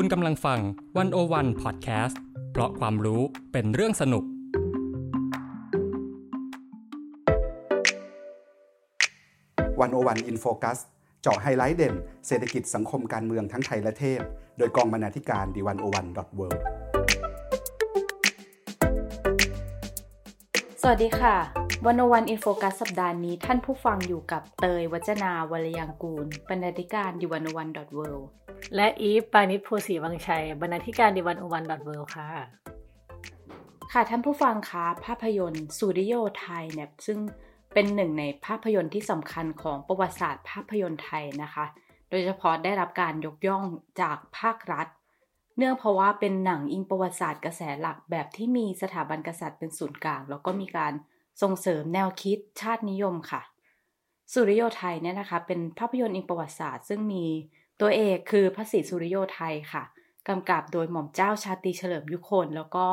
คุณกำลังฟัง One O One พอดแคสต์เพราะความรู้เป็นเรื่องสนุก One O One In Focus เจาะไฮไลท์เด่น เศรษฐกิจสังคมการเมืองทั้งไทยและเทศโดยกองบรรณาธิการ The One O One dot worldสวัสดีค่ะ One O One In Focus สัปดาห์นี้ท่านผู้ฟังอยู่กับเตยวจนาวรรลยางกูรบรรณาธิการ The One O One dot world และอีฟปานิชโพสีวังชัย บรรณาธิการดีวันโอวันดอทเวค่ะ ค่ะท่านผู้ฟังคะภาพยนตร์สุริโยไทยเนี่ยซึ่งเป็นหนึ่งในภาพยนตร์ที่สำคัญของประวัติศาสตร์ภาพยนตร์ไทยนะคะ โดยเฉพาะได้รับการยกย่องจากภาครัฐ เนื่องเพราะว่าเป็นหนังอิงประวัติศาสตร์กระแสหลักแบบที่มีสถาบันกษัตริย์เป็นศูนย์กลาง แล้วก็มีการส่งเสริมแนวคิดชาตินิยมค่ะ สุริโยไทยเนี่ยนะคะ เป็นภาพยนตร์อิงประวัติศาสตร์ ซึ่งมี ตัวเอกคือพระศรีสุริโยไทยค่ะกำกับโดยหม่อมเจ้าชาตรีเฉลิมยุคน แล้วก็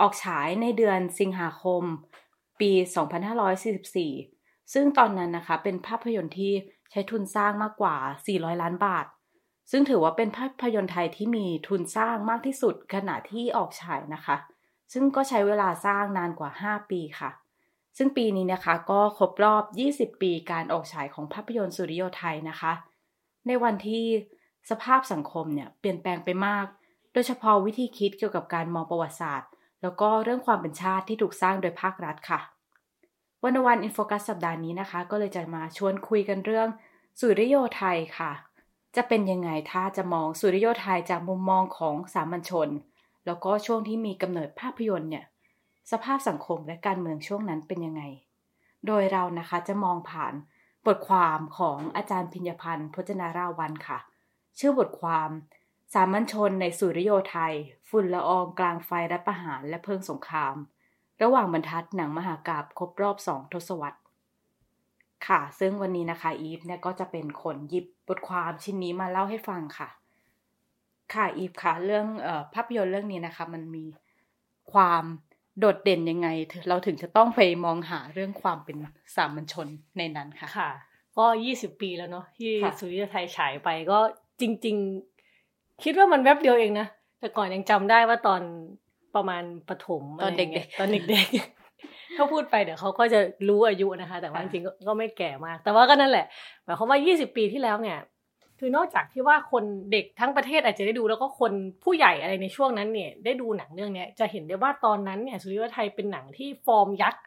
ออกฉายในเดือนสิงหาคม ปี 2544 ซึ่งตอนนั้นนะคะเป็นภาพยนตร์ที่ใช้ทุนสร้างมากกว่า 400 ล้านบาท ซึ่งถือว่าเป็นภาพยนตร์ไทยที่มีทุนสร้างมากที่สุดขณะที่ออกฉายนะคะ ซึ่งก็ใช้เวลาสร้างนานกว่า 5 ปีค่ะ ซึ่งปีนี้นะคะก็ครบรอบ 20 ปีการออกฉายของภาพยนตร์สุริโยไทยนะคะ ในวันที่สภาพสังคมเนี่ยเปลี่ยนแปลงไปมาก โดยเฉพาะวิธีคิดเกี่ยวกับการมองประวัติศาสตร์ แล้วก็เรื่องความเป็นชาติที่ถูกสร้างโดยภาครัฐค่ะ วันวันอินโฟกัสสัปดาห์นี้นะคะ ก็เลยจะมาชวนคุยกันเรื่องสุริโยไทยค่ะ จะเป็นยังไงถ้าจะมองสุริโยไทยจากมุมมองของสามัญชน แล้วก็ช่วงที่มีกำเนิดภาพยนตร์เนี่ยสภาพสังคมและการเมืองช่วงนั้นเป็นยังไง โดยเรานะคะจะมองผ่าน บทความของอาจารย์พิญญพันธ์พจนาราวันค่ะ ชื่อบทความสามัญชนในสุริโยไทย ฝุ่นละอองกลางไฟรัฐประหารและเพลิงสงคราม ระหว่างบรรทัดหนังมหากาบครบรอบสองทศวรรษค่ะ ซึ่งวันนี้นะคะอีฟเนี่ยก็จะเป็นคนหยิบบทความชิ้นนี้มาเล่าให้ฟังค่ะ ค่ะอีฟค่ะเรื่องออภาพยนตร์เรื่องนี้นะคะ มันมีความ โดดเด่นยังไง เราถึงจะต้องไปมองหาเรื่องความเป็นสามัญชนในนั้นค่ะค่ะ ก็ยี่สิบปีแล้วเนาะที่ค่ะสุริยไทยฉายไปก็จริง ๆ คิดว่ามันแวบเดียวเองนะแต่ก่อนยังจำได้ว่าตอนประมาณประถมตอนะไรเด็งี้กยๆตอนเด็กๆถ้าพูดไปเดี๋ยวเขาก็จะรู้อายุนะคะ แต่ว่าค่ะจริงๆก็ก็ไม่แก่มาก แต่ว่าก็นั่นแหละหมายความว่ายี่สิบปีที่แล้วเนี่ย คือนอกจากที่ว่าคนเด็กทั้งประเทศอาจจะได้ดูแล้วก็คนผู้ใหญ่อะไรในช่วงนั้นเนี่ย ได้ดูหนังเรื่องเนี้ยจะเห็นได้ว่าตอนนั้นเนี่ยสุริยไทยเป็นหนังที่ฟอร์มยักษ์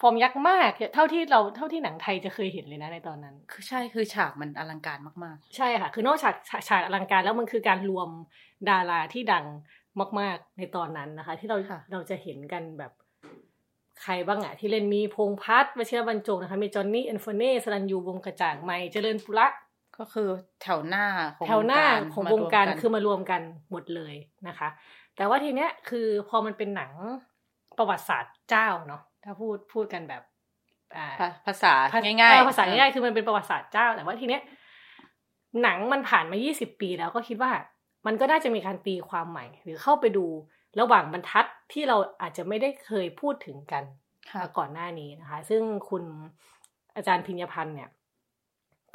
ฟอร์มยักษ์มากเท่าที่เราเท่าที่หนังไทยจะเคยเห็นเลยนะในตอนนั้น คือใช่คือฉากมันอลังการมากใช่ค่ะ คือนอกจากฉากฉากอลังการแล้วมันคือการรวมดาราที่ดังมาก ๆในตอนนั้นนะคะ ที่เราค่ะเราจะเห็นกันแบบใครบ้างอะที่เล่นมีพงษ์พัฒน์วชิรบรรจงนะคะมีจอห์นนี่เอนโฟเน่สรัญยูวงศ์กระจ่างไมค์เจริญปุระๆ ก็คือแถวหน้าของแถวหน้าของวงการมรมนคือมารวมกันหมดเลยนะคะ แต่ว่าทีเนี้ยคือพอมันเป็นหนังประวัติศาสตร์เจ้าเนาะถ้าพูดพูดกันแบบอ่าภาภาษาภาง่ายเออภาษาง่ายๆคือมันเป็นประวัติศาสตร์เจ้า แต่ว่าทีเนี้ยหนังมันผ่านมา 20 ปีแล้วก็คิดว่า มันก็น่าจะมีการตีความใหม่ หรือเข้าไปดูระหว่างบรรทัดที่เราอาจจะไม่ได้เคยพูดถึงกันค่ะมาก่อนหน้านี้นะคะ ซึ่งคุณอาจารย์พิญญพันธ์เนี่ย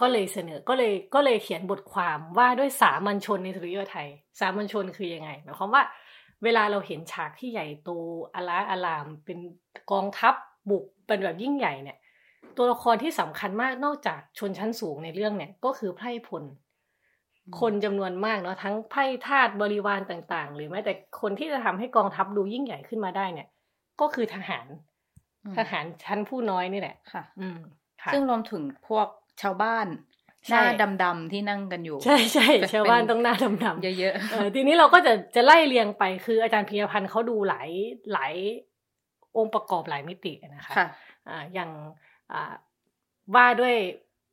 ก็เลยเสนอก็เลยก็เลยเขียนบทความว่าด้วยสามัญชนในสุริโยไทย สามัญชนคือยังไงหมายความว่า เวลาเราเห็นฉากที่ใหญ่โตอลาอลาม เป็นกองทัพบุกเป็นแบบยิ่งใหญ่เนี่ย ตัวละครที่สำคัญมากนอกจากชนชั้นสูงในเรื่องเนี่ย ก็คือไพร่พล คนจำนวนมากเนาะทั้งไพร่ทาสบริวารต่าง ๆ หรือแม้แต่คนที่จะทำให้กองทัพดูยิ่งใหญ่ขึ้นมาได้เนี่ย ก็คือทหารอืมทหารชั้นผู้น้อยนี่แหละค่ะ อืมค่ะซึ่งรวมถึงพวก ชาวบ้านหใช่น้าดำๆที่นั่งกันอยู่ ใช่ใช่เป็นชาวบ้านต้องหน้าดำๆเยอะเออทีนี้เราก็จะจะไล่เรียงไปคืออาจารย์พิยพันธ์เขาดูหลายหลายองค์ประกอบหลายมิตินะคะค่ะอ่าอย่างอ่าว่าด้วย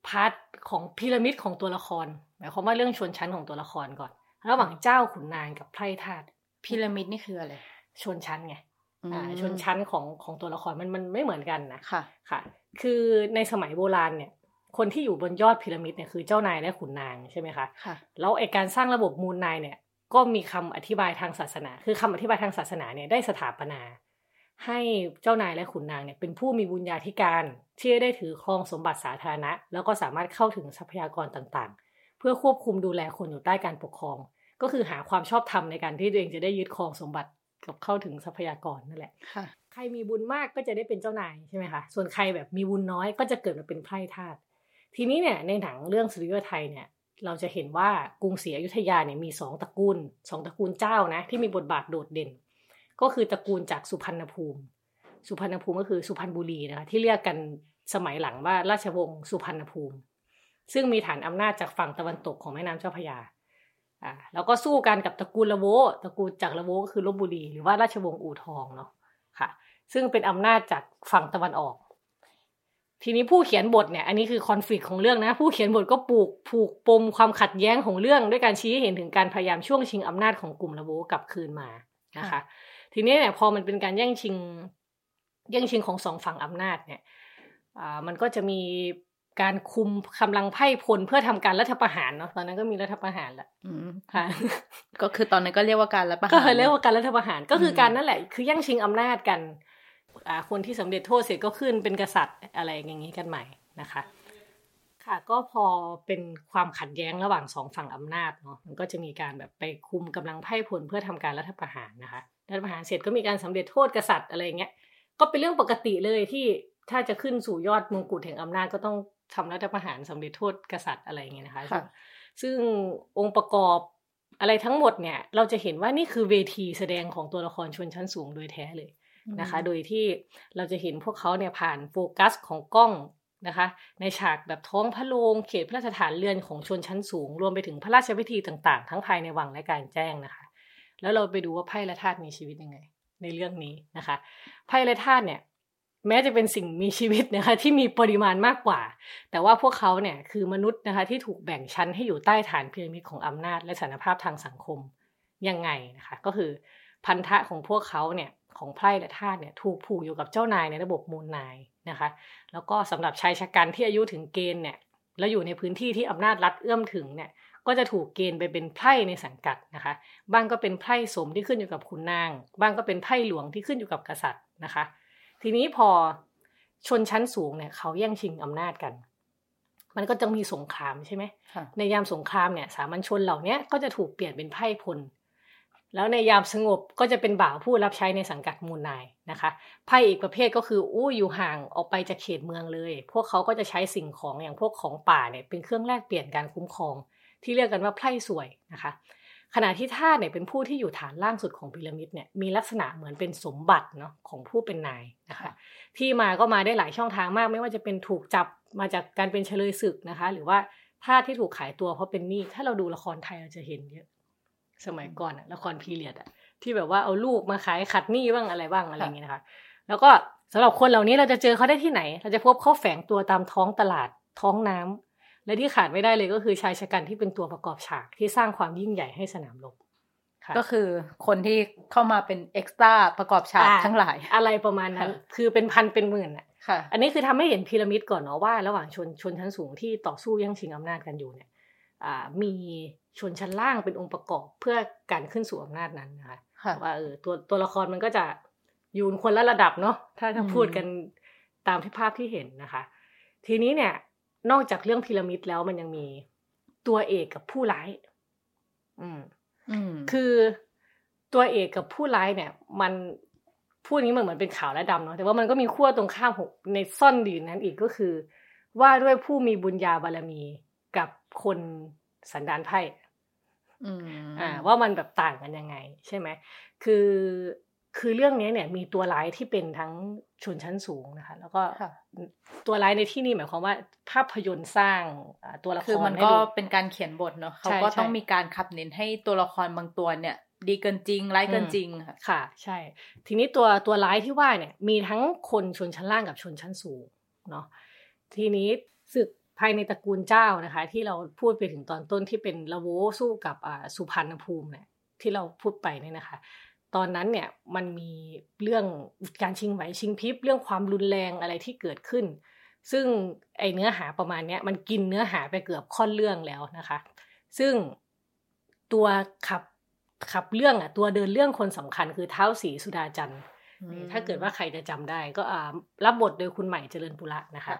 พาร์ทของพีระมิดของตัวละครหมายความว่าเรื่องชนชั้นของตัวละครก่อน ระหว่างเจ้าขุนนางกับไพร่ทาสพีระมิดนี่คืออะไรชนชั้นไงอืมอ่าชนชั้นของของตัวละครมันมันไม่เหมือนกันนะค่ะค่ะ คือในสมัยโบราณเนี่ย คนที่อยู่บนยอดพีระมิดเนี่ยคือเจ้านายและขุนนางใช่ไหมคะค่ะแล้วไอการสร้างระบบมูลนายเนี่ย ก็มีคำอธิบายทางศาสนา คือคำอธิบายทางศาสนาเนี่ยได้สถาปนา ให้เจ้านายและขุนนางเนี่ยเป็นผู้มีบุญญาธิการที่ได้ถือครองสมบัติสาธารณะ แล้วก็สามารถเข้าถึงทรัพยากรต่างๆ เพื่อควบคุมดูแลคนอยู่ใต้การปกครอง ก็คือหาความชอบธรรมในการที่ตัวเองจะได้ยึดครองสมบัติกับเข้าถึงทรัพยากรนั่นแหละค่ะใครมีบุญมากก็จะได้เป็นเจ้านายใช่ไหมคะ ส่วนใครแบบมีบุญน้อยก็จะเกิดมาเป็นไพร่ทาส ทีนี้เนี่ยในหนังเรื่องสุริโยไทยเนี่ยเราจะเห็นว่ากรุงศรีอยุธยาเนี่ยมีสองตระกูลสองตระกูลเจ้านะที่มีบทบาทโดดเด่น ก็คือตระกูลจากสุพรรณภูมิ สุพรรณภูมิก็คือสุพรรณบุรีนะคะที่เรียกกันสมัยหลังว่าราชวงศ์สุพรรณภูมิ ซึ่งมีฐานอำนาจจากฝั่งตะวันตกของแม่น้ำเจ้าพระยาอ่าแล้วก็สู้กันกับตระกูลละโวตระกูลจากละโวก็คือลบบุรี หรือว่าราชวงศ์อู่ทองเนาะค่ะ ซึ่งเป็นอำนาจจากฝั่งตะวันออก ทีนี้ผู้เขียนบทเนี่ย อันนี้คือคอน FLICT ของเรื่องนะ ผู้เขียนบทก็ปลูกผูกปมความขัดแย้งของเรื่องด้วยการชี้ให้เห็นถึงการพยายามช่วงชิงอำนาจของกลุ่มละโวกลับคืนมานะคะค่ะทีนี้เนี่ยพอมันเป็นการแย่งชิง แย่งชิงของสองฝั่งอำนาจเนี่ยอ่ามันก็จะมีการคุมกำลังไพ่พลเพื่อทำการรัฐประหารเนาะตอนนั้นก็มีรัฐประหารแหละอืมค่ะ ก็คือตอนนั้นก็เรียกว่าการรับประหารก็เคยเรียกว่าการรัฐประหารก็คืออมการนั่นแหละ คือแย่งชิงอำนาจกันอ่า คนที่สำเร็จโทษเสร็จก็ขึ้นเป็นกษัตริย์อะไรอย่างนี้กันใหม่นะคะ ค่ะก็พอเป็นความขัดแย้งระหว่างสองฝั่งอำนาจเนาะมันก็จะมีการแบบไปคุมกำลังไพ่พลเพื่อทำการรัฐประหารนะคะรัฐประหารเสร็จก็มีการสำเร็จโทษกษัตริย์อะไรอย่างเงี้ยก็เป็นเรื่องปกติเลยที่ถ้าจะขึ้นสู่ยอดมงกุฎแห่งอำนาจก็ต้องทำรัฐประหารสำเร็จโทษกษัตริย์อะไรอย่างเงี้ยนะคะค่ะซึ่งองค์ประกอบอะไรทั้งหมดเนี่ย เราจะเห็นว่านี่คือเวทีแสดงของตัวละครชนชั้นสูงโดยแท้เลย นะคะ โดยที่เราจะเห็นพวกเขาเนี่ยผ่านโฟกัสของกล้องนะคะ ในฉากแบบท้องพระโรงเขตพระราชฐานเรือนของชนชั้นสูง รวมไปถึงพระราชพิธีต่างๆ ทั้งภายในวังและการแจ้งนะคะ แล้วเราไปดูว่าไพ่และธาตุมีชีวิตยังไง ในเรื่องนี้นะคะไพ่และธาตุเนี่ยแม้จะเป็นสิ่งมีชีวิตนะคะที่มีปริมาณมากกว่า แต่ว่าพวกเขาเนี่ยคือมนุษย์นะคะที่ถูกแบ่งชั้นให้อยู่ใต้ฐานพีระมิดของอำนาจและสถานภาพทางสังคมยังไงนะคะก็คือพันธะของพวกเขาเนี่ย ของไพร่และธาตุเนี่ยถูกผูกอยู่กับเจ้านายในระบบมูลนายนะคะ แล้วก็สำหรับชายชะกันที่อายุถึงเกณฑ์เนี่ยแล้วอยู่ในพื้นที่ที่อำนาจรัฐเอื้อมถึงเนี่ยก็จะถูกเกณฑ์ไปเป็นไพร่ในสังกัดนะคะ บ้างก็เป็นไพร่สมที่ขึ้นอยู่กับขุนนาง บ้างก็เป็นไพร่หลวงที่ขึ้นอยู่กับกษัตริย์นะคะ ทีนี้พอชนชั้นสูงเนี่ยเขาแย่งชิงอำนาจกัน มันก็จะมีสงครามใช่ไหมค่ะในยามสงครามเนี่ยสามัญชนเหล่าเนี้ยก็จะถูกเปลี่ยนเป็นไพร่พล แล้วในยามสงบก็จะเป็นบ่าวผู้รับใช้ในสังกัดมูลนายนะคะไพ่อีกประเภทก็คืออู้อยู่ห่างออกไปจากเขตเมืองเลย พวกเขาก็จะใช้สิ่งของอย่างพวกของป่าเนี่ยเป็นเครื่องแลกเปลี่ยนการคุ้มครอง ที่เรียกกันว่าไพ่สวยนะคะ ขณะที่ท่าเนี่ยเป็นผู้ที่อยู่ฐานล่างสุดของพีระมิดเนี่ยมีลักษณะเหมือนเป็นสมบัติเนาะของผู้เป็นนายนะคะ ที่มาก็มาได้หลายช่องทางมาก ไม่ว่าจะเป็นถูกจับมาจากการเป็นเฉลยศึกนะคะ หรือว่าท่าที่ถูกขายตัวเพราะเป็นหนี้ถ้าเราดูละครไทยเราจะเห็นเยอะ สมัยก่อนอะละครพีเรียดอะที่แบบว่าเอาลูกมาขายขัดหนี้บ้างอะไรบ้างอะไรอย่างเงี้ยนะคะ แล้วก็สำหรับคนเหล่านี้เราจะเจอเขาได้ที่ไหน เราจะพบเขาแฝงตัวตามท้องตลาดท้องน้ำและที่ขาดไม่ได้เลยก็คือชายชะกันที่เป็นตัวประกอบฉากที่สร้างความยิ่งใหญ่ให้สนามรบค่ะก็คือคนที่เข้ามาเป็นเอ็กซ์ตร้าประกอบฉากอ่าทั้งหลาย อะไรประมาณนั้นค่ะคือเป็นพันเป็นหมื่นอะค่ะอันนี้คือทำให้เห็นพีระมิดก่อนเนาะว่า ระหว่างชนชนชั้นสูงที่ต่อสู้แย่งชิงอำนาจกันอยู่เนี่ยอ่า มีชนชั้นล่างเป็นองค์ประกอบเพื่อการขึ้นสู่อำนาจนั้นนะคะค่ะว่าเออตัวตัวละครมันก็จะอยู่คนละระดับเนาะถ้าถ้าอืมพูดกันตามที่ภาพที่เห็นนะคะ ทีนี้เนี่ย นอกจากเรื่องพีระมิดแล้วมันยังมีตัวเอกกับผู้ร้าย อืมอืมคือตัวเอกกับผู้ร้ายเนี่ย มันพูดอย่างนี้มันเหมือนเป็นขาวและดำเนาะแต่ว่ามันก็มีขั้วตรงข้ามของในซ่อนอยู่นั้นอีกก็คือ ว่าด้วยผู้มีบุญญาบารมีกับ คนสันดานไพ่อืมอ่าว่ามันแบบต่างกันยังไง ใช่ไหมคือคือเรื่องนี้เนี่ยมีตัวร้ายที่เป็นทั้งชนชั้นสูงนะคะแล้วก็ค่ะตัวร้ายในที่นี้หมายความว่า ภาพยนตร์สร้างอ่าตัวละครคือมันให้ก็ดูเป็นการเขียนบทเนาะเขาใช่ก็ใช่ต้องมีการขับเน้นให้ตัวละครบางตัวเนี่ย ดีเกินจริงร้ายเกินจริงค่ะค่ะ ใช่ ทีนี้ตัวตัวร้ายที่ว่าเนี่ย มีทั้งคนชนชั้นล่างกับชนชั้นสูงเนาะทีนี้ศึก ภายในตระกูลเจ้านะคะ ที่เราพูดไปถึงตอนต้นที่เป็นละโวสู้กับอ่าสุพรรณภูมิเนี่ยที่เราพูดไปเนี่ยนะคะ ตอนนั้นเนี่ยมันมีเรื่องการชิงไหวชิงพริบเรื่องความรุนแรงอะไรที่เกิดขึ้น ซึ่งไอเนื้อหาประมาณเนี้ยมันกินเนื้อหาไปเกือบค่อนเรื่องแล้วนะคะ ซึ่งตัวขับขับเรื่องอะตัวเดินเรื่องคนสำคัญคือเท้าสีสุดาจันทร์อืมถ้าเกิดว่าใครจะจำได้ก็อ่ารับบทโดยคุณใหม่เจริญปุระนะคะค่ะ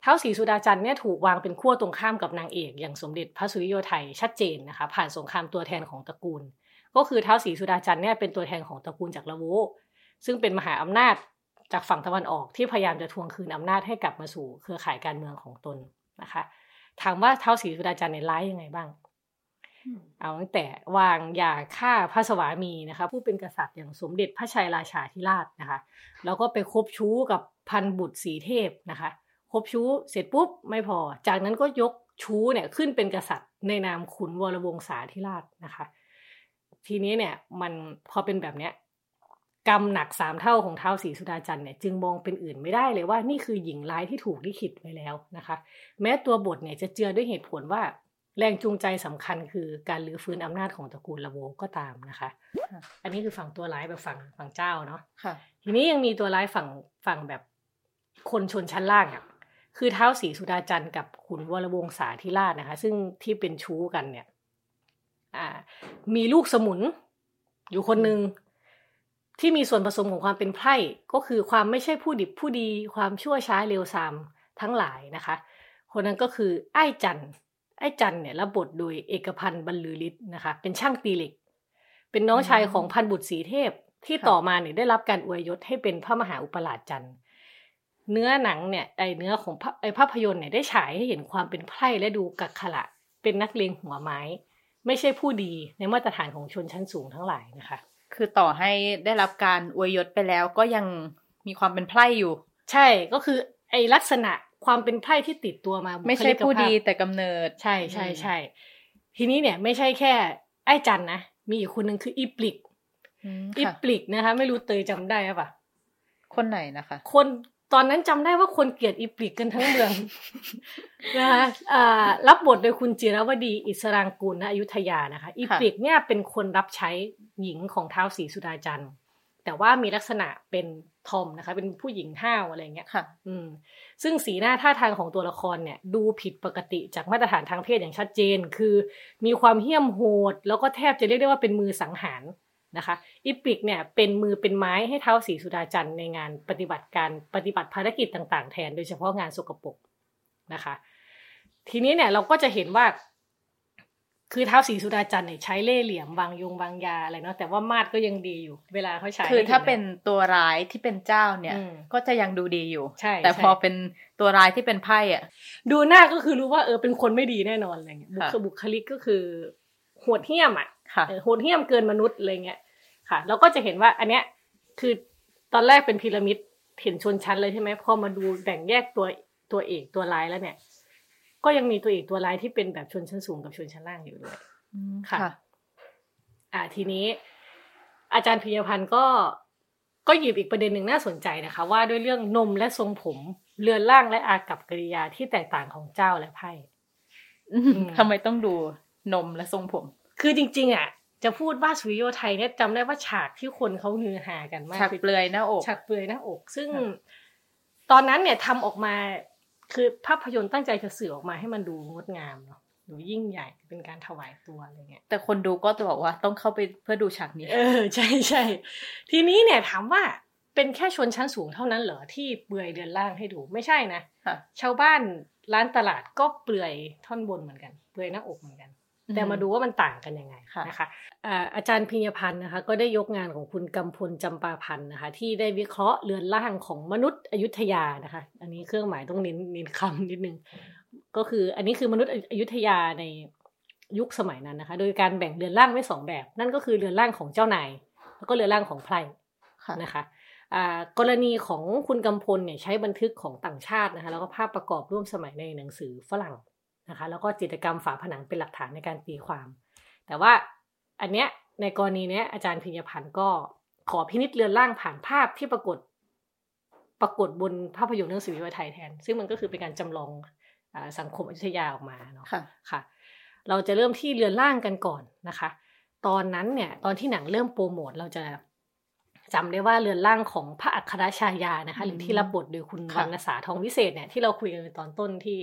เท้าสีสุดาจันทร์เนี่ยถูกวางเป็นขั้วตรงข้ามกับนางเอกอย่างสมเด็จพระสุริโยไทยชัดเจนนะคะ ผ่านสงครามตัวแทนของตระกูล ก็คือเท้าสีสุดาจันทร์เนี่ยเป็นตัวแทนของตระกูลจากละโวซึ่งเป็นมหาอำนาจจากฝั่งตะวันออกที่พยายามจะทวงคืนอำนาจให้กลับมาสู่เครือข่ายการเมืองของตนนะคะ ถามว่าเท้าสีสุดาจันทร์เนี่ยร้ายยังไงบ้าง เอาตั้งแต่วางยาฆ่าพระสวามีนะคะ ผู้เป็นกษัตริย์อย่างสมเด็จพระชัยราชาธิราชนะคะ แล้วก็ไปคบชู้กับพันบุตรสีเทพนะคะ คบชู้เสร็จปุ๊บไม่พอ จากนั้นก็ยกชู้เนี่ยขึ้นเป็นกษัตริย์ในนามขุนวรวงศาธิราชนะคะ ทีนี้เนี่ยมันพอเป็นแบบเนี้ยกรรมหนักสามเท่าของเท้าสีสุดาจันทร์เนี่ยจึงมองเป็นอื่นไม่ได้เลยว่านี่คือหญิงร้ายที่ถูกลิขิตไว้แล้วนะคะ แม้ตัวบทเนี่ยจะเจือด้วยเหตุผลว่าแรงจูงใจสำคัญคือการลื้อฟื้นอำนาจของตระกูลละโวก็ตามนะคะ อันนี้คือฝั่งตัวร้ายแบบฝั่งฝั่งเจ้าเนาะค่ะทีนี้ยังมีตัวร้ายฝั่งฝั่งแบบคนชนชั้นล่างอะ คือเท้าสีสุดาจันทร์กับขุนวรวงศาธิราชนะคะ ซึ่งที่เป็นชู้กันเนี่ย อ่า มีลูกสมุนอยู่คนหนึ่งที่มีส่วนผสมของความเป็นไพร่ก็คือความไม่ใช่ผู้ดิบผู้ดี ความชั่วช้าเร็วซามทั้งหลายนะคะ คนนั้นก็คือไอ้จันไอ้จันเนี่ยรับบทโดยเอกพันธ์บรรลือฤทธิ์นะคะ เป็นช่างตีเหล็ก เป็นน้องชายของพันบุตรสีเทพที่ต่อมาเนี่ยได้รับการอวยยศให้เป็นพระมหาอุปราชจันทร์ เนื้อหนังเนี่ยไอเนื้อของภาไอภาพยนตร์เนี่ยได้ฉายให้เห็นความเป็นไพร่และดูกักขระเป็นนักเลงหัวไม้ ไม่ใช่ผู้ดีในมาตรฐานของชนชั้นสูงทั้งหลายนะคะ คือต่อให้ได้รับการอวยยศไปแล้วก็ยังมีความเป็นไพร่อยู่ ใช่ก็คือไอลักษณะความเป็นไพร่ที่ติดตัวมาบุคลิกไม่ใช่ผู้ดีภาพแต่กำเนิด ใช่ใช่ใช่ทีนี้เนี่ยไม่ใช่แค่ ไอ้จันนะมีอีกคนหนึ่งคืออีปลิกอืมอีค่ะปลิกนะคะ ไม่รู้เตยจำได้หรือเปล่าคนไหนนะคะ คน ตอนนั้นจำได้ว่าคนเกลียดอีปลิกกันทั้งเมืองนะคะอ่ารับบทโดยคุณจิรวดีอิสรางกูลณอยุธยานะคะ อีปลิกเนี่ยเป็นคนรับใช้หญิงของท้าวศรีสุดาจันทร์แต่ว่ามีลักษณะเป็นทอมนะคะ เป็นผู้หญิงห้าวอะไรเงี้ยค่ะ อืม ซึ่งสีหน้าท่าทางของตัวละครเนี่ย ดูผิดปกติจากมาตรฐานทางเพศอย่างชัดเจน คือ มีความเหี้ยมโหด แล้วก็แทบจะเรียกได้ว่าเป็นมือสังหาร นะคะอิปิกเนี่ยเป็นมือเป็นไม้ให้เท้าสีสุดาจันทร์ในงานปฏิบัติการปฏิบัติภารกิจต่าง ๆ แทน โดยเฉพาะงานสกปรกนะคะ ทีนี้เนี่ยเราก็จะเห็นว่า คือเท้าสีสุดาจันทร์เนี่ยใช้เล่ห์เหลี่ยมวางยงวางยาอะไรเนาะแต่ว่ามาดก็ยังดีอยู่ เวลาเขาใช้คือให้ห็ถ้านะเป็นตัวร้ายที่เป็นเจ้าเนี่ยอืมก็จะยังดูดีอยู่ใช่แต่ใช่พอเป็นตัวร้ายที่เป็นไพ่อะดูหน้าก็คือรู้ว่าเออเป็นคนไม่ดีแน่นอนอะไรเงี้ยบุค่ะคบุคลิกก็คือโหดเหี้ยมอะค่ะเออ โหดเหี้ยมเกินมนุษย์อะไรเงี้ยค่ะเราก็จะเห็นว่าอันเนี้ยคือตอนแรกเป็นพีระมิดเห็นชนชั้นเลยใช่ไหมพอมาดูแบ่งแยกตัวตัวเอกตัวร้ายแล้วเนี่ย ก็ยังมีตัวเอกตัวร้ายที่เป็นแบบชนชั้นสูงกับชนชั้นล่างอยู่ด้วยอืมค่ะ อ่าทีนี้ อาจารย์พิยพันธ์ก็ก็หยิบอีกประเด็นหนึ่งน่าสนใจนะคะ ว่าด้วยเรื่องนมและทรงผม เรือนร่างและอากับกิริยาที่แตกต่างของเจ้าและไพ่อืมอืมทำไมต้องดูนมและทรงผม คือจริง ๆ อะ จะพูดว่าสุริโยไทยเนี่ยจำได้ว่าฉากที่คนเขาฮือฮากันมากฉากเปลือยหน้าอกฉากเปลือยหน้าอก ซึ่งค่ะตอนนั้นเนี่ยทำออกมา คือภาพยนตร์ตั้งใจจะสื่อออกมาให้มันดูงดงามเนาะดูยิ่งใหญ่เป็นการถวายตัวอะไรเงี้ย แต่คนดูก็จะบอกว่าต้องเข้าไปเพื่อดูฉากนี้ เออใช่ใช่ทีนี้เนี่ยถามว่าเป็นแค่ชนชั้นสูงเท่านั้นเหรอที่เปลือยเดือนล่างให้ดูไม่ใช่นะค่ะชาวบ้านร้านตลาดก็เปลือยท่อนบนเหมือนกัน เปลือยหน้าอกเหมือนกัน แต่มาดูว่ามันต่างกันยังไงค่ะนะคะอ่าอาจารย์พิญญพันธ์นะคะ ก็ได้ยกงานของคุณกำพลจำปาพันธ์นะคะ ที่ได้วิเคราะห์เรือนร่างของมนุษย์อยุธยานะคะ อันนี้เครื่องหมายต้องเน้นเน้นคำนิดนึง ก็คืออันนี้คือมนุษย์อยุธยาในยุคสมัยนั้นนะคะ โดยการแบ่งเรือนร่างไว้สองแบบ นั่นก็คือเรือนร่างของเจ้านาย แล้วก็เรือนร่างของไพร่ค่ะนะคะอ่ากรณีของคุณกำพลเนี่ยใช้บันทึกของต่างชาตินะคะ แล้วก็ภาพประกอบร่วมสมัยในหนังสือฝรั่ง นะคะ แล้วก็จิตรกรรมฝาผนังเป็นหลักฐานในการตีความ แต่ว่าอันเนี้ยในกรณีเนี้ยอาจารย์พิญญพันธ์ก็ขอพินิจเรือนร่างผ่านภาพที่ปรากฏปรากฏบนภาพยนตร์เรื่องสิริวัยไทยแทน ซึ่งมันก็คือเป็นการจำลองอาสังคมอยุธยาออกมาเนาะค่ะค่ะ เราจะเริ่มที่เรือนร่างกันก่อนนะคะ ตอนนั้นเนี่ยตอนที่หนังเริ่มโปรโมทเราจะจำได้ว่าเรือนร่างของพระอัครชายานะคะ หรือที่รับบทโดยคุณค่ะวรรณสาทองวิเศษเนี่ยที่เราคุยกันในตอนต้นที่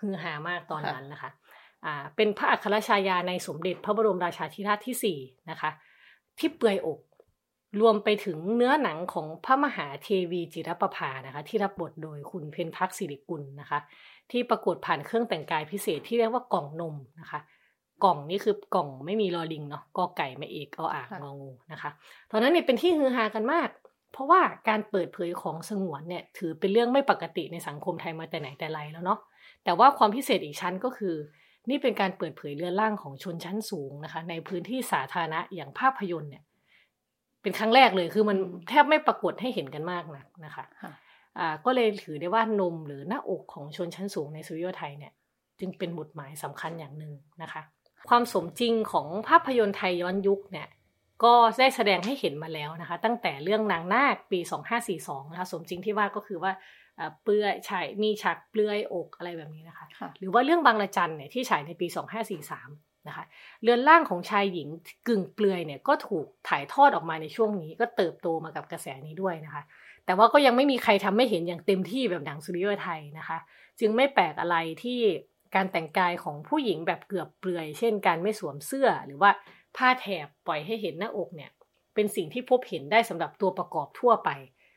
ฮือฮามากตอนนั้นนะคะอ่าเป็นพระอัครชายาในสมเด็จพระบรมราชาธิราชที่สี่นะคะ ที่เปลือยอกรวมไปถึงเนื้อหนังของพระมหาเทวีจิรประภานะคะ ที่รับบทโดยคุณเพนพักศิริกุลนะคะ ที่ประกวดผ่านเครื่องแต่งกายพิเศษที่เรียกว่ากล่องนมนะคะ กล่องนี่คือกล่องไม่มีลอลิงเนาะกอไก่ไม่เอกเอาอ่างงองูนะคะ ตอนนั้นเนี่ยเป็นที่ฮือฮากันมาก เพราะว่าการเปิดเผยของสงวนเนี่ยถือเป็นเรื่องไม่ปกติในสังคมไทยมาแต่ไหนแต่ไรแล้วเนาะ แต่ว่าความพิเศษอีกชั้นก็คือ นี่เป็นการเปิดเผยเรือนร่างของชนชั้นสูงนะคะ ในพื้นที่สาธารณะอย่างภาพยนตร์เนี่ย เป็นครั้งแรกเลยคือมันแทบไม่ปรากฏให้เห็นกันมากนะนะคะค่ะอ่าก็เลยถือได้ว่านมหรือหน้าอกของชนชั้นสูงในสุริโยไทยเนี่ย จึงเป็นบทหมายสำคัญอย่างหนึ่งนะคะ ความสมจริงของภาพยนตร์ไทยย้อนยุคเนี่ยก็ได้แสดงให้เห็นมาแล้วนะคะ ตั้งแต่เรื่องนางนาคปี 2542 นะคะ สมจริงที่ว่าก็คือว่าอ่า เปลือยชายมีฉากเปลือยอกอะไรแบบนี้นะคะค่ะหรือว่าเรื่องบางระจันเนี่ยที่ฉายในปี 2543นะคะเรือนร่างของชายหญิงกึ่งเปลือยเนี่ยก็ถูกถ่ายทอดออกมาในช่วงนี้ ก็เติบโตมากับกระแสนี้ด้วยนะคะ แต่ว่าก็ยังไม่มีใครทำให้เห็นอย่างเต็มที่แบบหนังสุริโยไทยนะคะ จึงไม่แปลกอะไรที่การแต่งกายของผู้หญิงแบบเกือบเปลือย เช่น การไม่สวมเสื้อหรือว่าผ้าแถบปล่อยให้เห็นหน้าอกเนี่ยเป็นสิ่งที่พบเห็นได้สำหรับตัวประกอบทั่วไป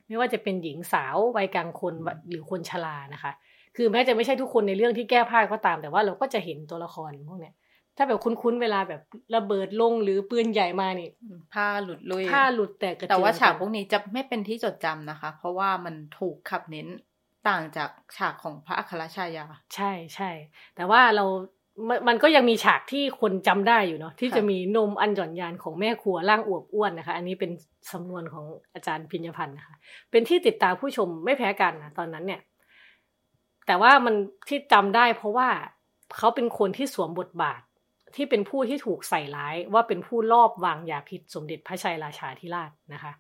ไม่ว่าจะเป็นหญิงสาววัยกลางคนหรือคนชรานะคะ คือแม้จะไม่ใช่ทุกคนในเรื่องที่แก้ผ้าก็ตาม แต่ว่าเราก็จะเห็นตัวละครพวกเนี้ยถ้าแบบคุ้นๆเวลาแบบระเบิดลงหรือปืนใหญ่มานี่ผ้าหลุดลุยผ้าหลุดแตกกระเจิงแต่ว่าฉากพวกนี้จะไม่เป็นที่จดจำนะคะ เพราะว่ามันถูกขับเน้นต่างจากฉากของพระอัครชายา ใช่ใช่แต่ว่าเรา มันมันก็ยังมีฉากที่คนจำได้อยู่เนาะที่ค่ะจะมีนมอันหย่อนยานของแม่ครัวร่างอวบอ้วนนะคะ อันนี้เป็นสำนวนของอาจารย์พิญญพันธ์นะคะ เป็นที่ติดตามผู้ชมไม่แพ้กันนะตอนนั้นเนี่ย แต่ว่ามันที่จำได้เพราะว่าเขาเป็นคนที่สวมบทบาทที่เป็นผู้ที่ถูกใส่ร้ายว่าเป็นผู้ลอบวางยาพิษสมเด็จพระชัยราชาธิราชนะคะ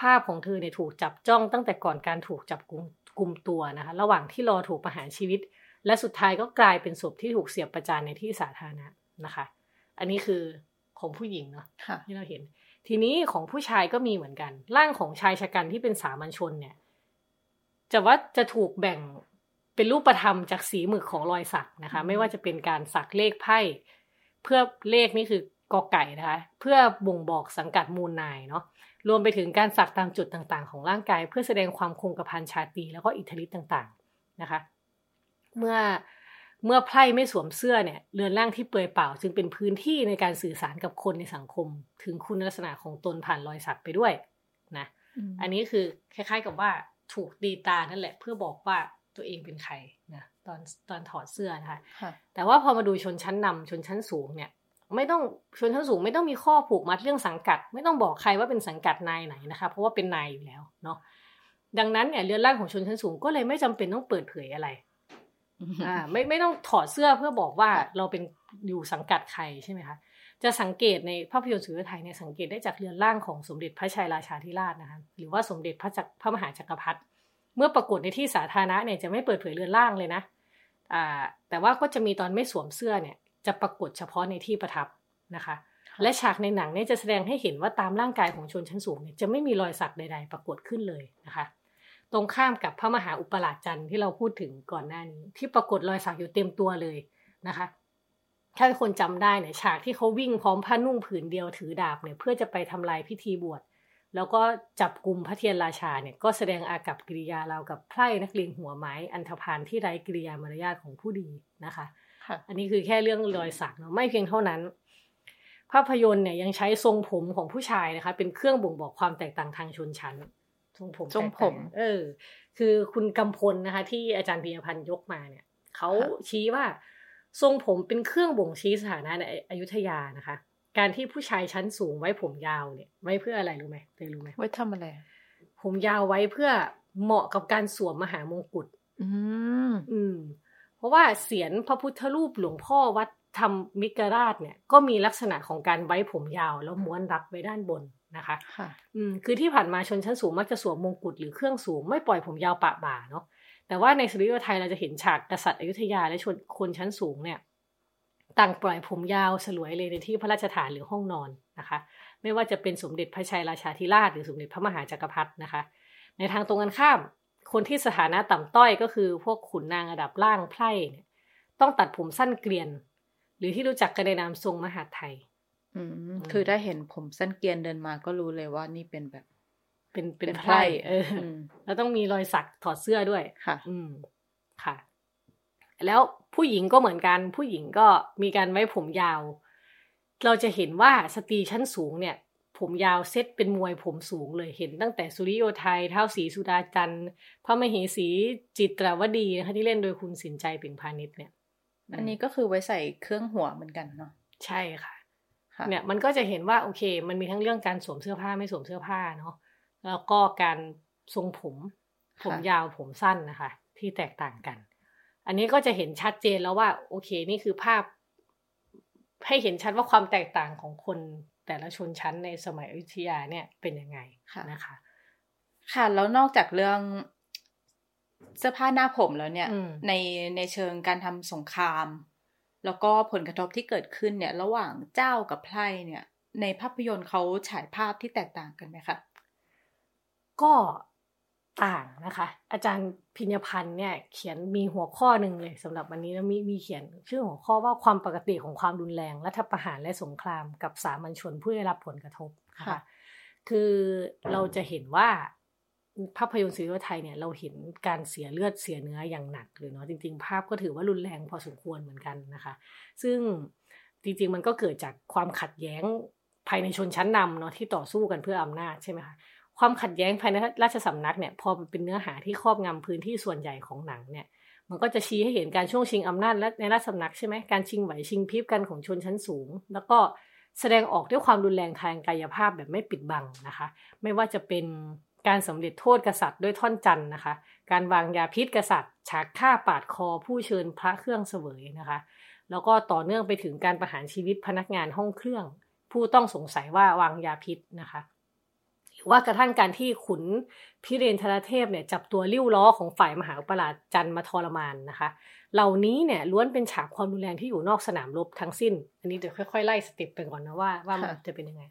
ภาพของเธอเนี่ยถูกจับจ้องตั้งแต่ก่อนการถูกจับกุมกุมตัวนะคะ ระหว่างที่รอถูกประหารชีวิต และสุดท้ายก็กลายเป็นศพที่ถูกเสียบประจานในที่สาธารณะนะคะ อันนี้คือของผู้หญิงเนาะค่ะที่เราเห็น ทีนี้ของผู้ชายก็มีเหมือนกัน ร่างของชายชะกันที่เป็นสามัญชนเนี่ย จะว่าจะถูกแบ่งเป็นรูปธรรมจากสีหมึกของรอยสักนะคะ ไม่ว่าจะเป็นการสักเลขไพ่เพื่อเลขนี่คือกอไก่นะคะ เพื่อบ่งบอกสังกัดมูลนายเนาะรวมไปถึงการสักตามจุดต่างๆ ของร่างกาย เพื่อแสดงความคงกระพันชาตรีแล้วก็อิทธิฤทธิ์ต่างๆนะคะ เมื่อเมื่อไพร่ไม่สวมเสื้อเนี่ยเรือนร่างที่เปลือยเปล่า จึงเป็นพื้นที่ในการสื่อสารกับคนในสังคม ถึงคุณลักษณะของตนผ่านรอยสักไปด้วยนะอันนี้คือคล้าย ๆกับว่าถูกตีตานั่นแหละ เพื่อบอกว่าตัวเองเป็นใครนะตอนตอนถอดเสื้อนะคะค่ะแต่ว่าพอมาดูชนชั้นนำชนชั้นสูงเนี่ยไม่ต้องชนชั้นสูงไม่ต้องมีข้อผูกมัดเรื่องสังกัด ไม่ต้องบอกใครว่าเป็นสังกัดนายไหนนะคะเพราะว่าเป็นนายอยู่แล้วเนาะดังนั้นเนี่ยเรือนร่างของชนชั้นสูงก็เลยไม่จำเป็นต้องเปิดเผยอะไร อ่าไม่ไม่ต้องถอดเสื้อเพื่อบอกว่าเราเป็นอยู่สังกัดใครใช่ไหมคะจะสังเกตในภาพยนตร์สุริโยไทยเนี่ยสังเกตได้จากเรือนร่างของสมเด็จพระชัยราชาธิราชนะคะหรือว่าสมเด็จพระจักรพระมหาจักรพรรดิเมื่อปรากฏในที่สาธารณะเนี่ยจะไม่เปิดเผยเรือนร่างเลยนะอ่าแต่ว่าก็จะมีตอนไม่สวมเสื้อเนี่ย จะปรากฏเฉพาะในที่ประทับนะคะ และฉากในหนังเนี่ยจะแสดงให้เห็นว่าตามร่างกายของชนชั้นสูงเนี่ยจะไม่มีรอยสักใด ๆ ปรากฏขึ้นเลยนะคะ ตรงข้ามกับพระมหาอุปราชจันทร์ที่เราพูดถึงก่อนหน้านี้ ที่ปรากฏรอยสักอยู่เต็มตัวเลยนะคะ ถ้าคนจำได้เนี่ยฉากที่เขาวิ่งพร้อมผ้านุ่งผืนเดียวถือดาบเนี่ยเพื่อจะไปทำลายพิธีบวชแล้วก็จับกลุ่มพระเทียนราชาเนี่ยก็แสดงอากับกิริยาราวกับไพร่นักเลงหัวไม้ อันธพาลที่ไร้กิริยามารยาทของผู้ดีนะคะค่ะอันนี้คือแค่เรื่องรอยสักเนาะไม่เพียงเท่านั้น ภาพยนตร์เนี่ยยังใช้ทรงผมของผู้ชายนะคะ เป็นเครื่องบ่งบอกความแตกต่างทางชนชั้น ทรงผมทรงผมแตกต่างเออ คือคุณกำพลนะคะ ที่อาจารย์พิยพันธ์ยกมาเนี่ยเขาชี้ว่า ทรงผมเป็นเครื่องบ่งชี้สถานะในอยุธยานะคะ การที่ผู้ชายชั้นสูงไว้ผมยาวเนี่ย ไว้เพื่ออะไรรู้ไหมเคยรู้ไหมไว้ทำอะไร ผมยาวไว้เพื่อเหมาะกับการสวมมหามงกุฎอืมอืม เพราะว่าเสียนพระพุทธรูปหลวงพ่อวัดธรรมมิกราชเนี่ย ก็มีลักษณะของการไว้ผมยาวแล้วม้วนรัดไว้ด้านบน นะคะค่ะอืมคือที่ผ่านมาชนชั้นสูงมักจะสวมมงกุฎหรือเครื่องสูงไม่ปล่อยผมยาวปะบ่าเนาะแต่ว่าในสุริโยไทยเราจะเห็นฉากกษัตริย์อยุธยาและชนคนชั้นสูงเนี่ยต่างปล่อยผมยาวสลวยเลยในที่พระราชฐานหรือห้องนอนนะคะ ไม่ว่าจะเป็นสมเด็จพระชัยราชาธิราชหรือสมเด็จพระมหาจักรพรรดินะคะ ในทางตรงกันข้าม คนที่สถานะต่ำต้อยก็คือพวกขุนนางระดับล่างไพร่เนี่ยต้องตัดผมสั้นเกลียน หรือที่รู้จักกันในนามทรงมหาดไทยอืม คือถ้าเห็นผมสั้นเกรียนเดินมาก็รู้เลยว่านี่เป็นแบบ เป็นเป็นเป็นไพร่ไพร่เอออมแล้วต้องมีรอยสักถอดเสื้อด้วยค่ะ อืมค่ะ แล้วผู้หญิงก็เหมือนกัน ผู้หญิงก็มีการไว้ผมยาว เราจะเห็นว่าสตรีชั้นสูงเนี่ย ผมยาวเซตเป็นมวยผมสูงเลยเห็นตั้งแต่สุริโยไทยเท้าสีสุดาจันทร์พระมเหสีจิตรวดีนะคะที่เล่นโดยคุณสินใจปิ่งพาณิชย์เนี่ย อันนี้ก็คือไว้ใส่เครื่องหัวเหมือนกันเนาะใช่ค่ะค่ะ เนี่ยมันก็จะเห็นว่าโอเค มันมีทั้งเรื่องการสวมเสื้อผ้าไม่สวมเสื้อผ้าเนาะแล้วก็การทรงผม ผมยาวผมสั้นนะคะ ที่แตกต่างกัน อันนี้ก็จะเห็นชัดเจนแล้วว่า โอเค นี่คือภาพ ให้เห็นชัดว่าความแตกต่างของคนแต่ละชนชั้นในสมัยอยุธยาเนี่ยเป็นยังไงค่ะนะคะ ค่ะแล้วนอกจากเรื่องเสื้อผ้าหน้าผมแล้วเนี่ยอืมในในเชิงการทำสงคราม แล้วก็ผลกระทบที่เกิดขึ้นเนี่ยระหว่างเจ้ากับไพร่เนี่ย ในภาพยนตร์เขาฉายภาพที่แตกต่างกันไหมคะ ก็ต่างนะคะ อาจารย์พิญญพันธ์เนี่ย เขียนมีหัวข้อหนึ่งเลยสำหรับวันนี้แล้วมีมีเขียนชื่อหัวข้อว่าความปกติของความรุนแรงรัฐประหารและสงครามกับสามัญชนผู้ได้รับผลกระทบนะค่ะคะคือเราจะเห็นว่า ภาพยนตร์ซีรีส์ไทยเนี่ยเราเห็นการเสียเลือดเสียเนื้ออย่างหนักเลยเนาะจริง ๆ ภาพก็ถือว่ารุนแรงพอสมควรเหมือนกันนะคะ ซึ่งจริง ๆ มันก็เกิดจากความขัดแย้งภายในชนชั้นนำเนาะที่ต่อสู้กันเพื่ออำนาจใช่ไหมคะความขัดแย้งภายในราชสำนักเนี่ยพอเป็นเนื้อหาที่ครอบงำพื้นที่ส่วนใหญ่ของหนังเนี่ยมันก็จะชี้ให้เห็นการช่วงชิงอำนาจและในราชสำนักใช่ไหมการชิงไหวชิงพริบกันของชนชั้นสูง แล้วก็แสดงออกด้วยความรุนแรงทางกายภาพแบบไม่ปิดบังนะคะ ไม่ว่าจะเป็น การสำเร็จโทษกษัตริย์ด้วยท่อนจันทร์นะคะ การวางยาพิษกษัตริย์ ฉากฆ่าปาดคอผู้เชิญพระเครื่องเสวยนะคะ แล้วก็ต่อเนื่องไปถึงการประหารชีวิตพนักงานห้องเครื่อง ผู้ต้องสงสัยว่าวางยาพิษนะคะหรือว่ากระทั่งการที่ขุนพิเรนทรเทพเนี่ยจับตัวลิ้วล้อของฝ่ายมหาอุปราชจันทร์มาทรมานนะคะ เหล่านี้เนี่ยล้วนเป็นฉากความรุนแรงที่อยู่นอกสนามรบทั้งสิ้น อันนี้เดี๋ยวค่อยๆไล่สเต็ปไปก่อนนะว่าว่ามันค่ะจะเป็นยังไง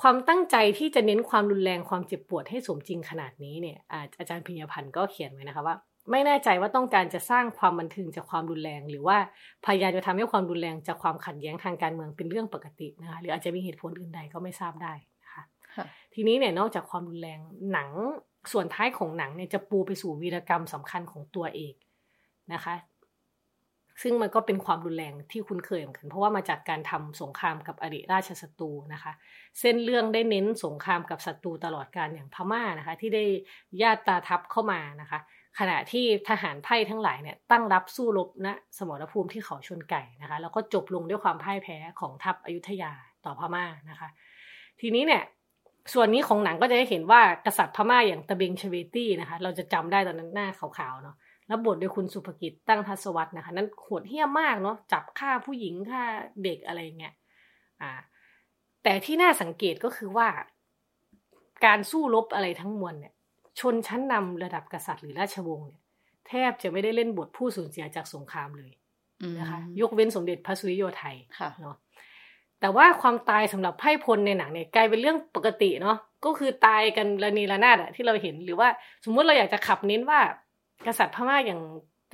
ความตั้งใจที่จะเน้นความรุนแรงความเจ็บปวดให้สมจริงขนาดนี้เนี่ยอาอาจารย์พิญญพันธ์ก็เขียนไว้นะคะว่า ไม่แน่ใจว่าต้องการจะสร้างความบันเทิงจากความรุนแรง หรือว่าพยายามจะทำให้ความรุนแรงจากความขัดแย้งทางการเมืองเป็นเรื่องปกตินะคะหรืออาจจะมีเหตุผลอื่นใดก็ไม่ทราบได้นะคะค่ะทีนี้เนี่ยนอกจากความรุนแรงหนังส่วนท้ายของหนังเนี่ยจะปูไปสู่วีรกรรมสำคัญของตัวเอกนะคะ ซึ่งมันก็เป็นความรุนแรงที่คุ้นเคยเหมือนกันเพราะว่ามาจากการทำสงครามกับอริราชศัตรูนะคะ เส้นเรื่องได้เน้นสงครามกับศัตรูตลอดการอย่างพม่านะคะ ที่ได้ญาติตาทัพเข้ามานะคะ ขณะที่ทหารไพ่ทั้งหลายเนี่ยตั้งรับสู้รบณสมรภูมิที่เขาชนไก่นะคะ แล้วก็จบลงด้วยความพ่ายแพ้ของทัพอยุธยาต่อพม่านะคะ ทีนี้เนี่ยส่วนนี้ของหนังก็จะได้เห็นว่ากษัตริย์พม่าอย่างตะเบงชเวตี้นะคะ เราจะจำได้ตอนนั้นหน้าขาวๆเนาะ แล้วบทโดยคุณสุภกิจตั้งทัศวัฒน์นะคะ นั้นโหดเหี้ยมมากเนาะจับฆ่าผู้หญิงฆ่าเด็กอะไรเงี้ยอ่า แต่ที่น่าสังเกตก็คือว่า การสู้รบอะไรทั้งมวลเนี่ย ชนชั้นนำระดับกษัตริย์หรือราชวงศ์เนี่ย แทบจะไม่ได้เล่นบทผู้สูญเสียจากสงครามเลยอืมนะคะยกเว้นสมเด็จพระสุริโยไทยค่ะเนาะแต่ว่าความตายสำหรับไพร่พลในหนังเนี่ยกลายเป็นเรื่องปกติเนาะก็คือตายกันระนีระนาดอะที่เราเห็นหรือว่าสมมุติเราอยากจะขับเน้นว่า กษัตริย์พม่าอย่าง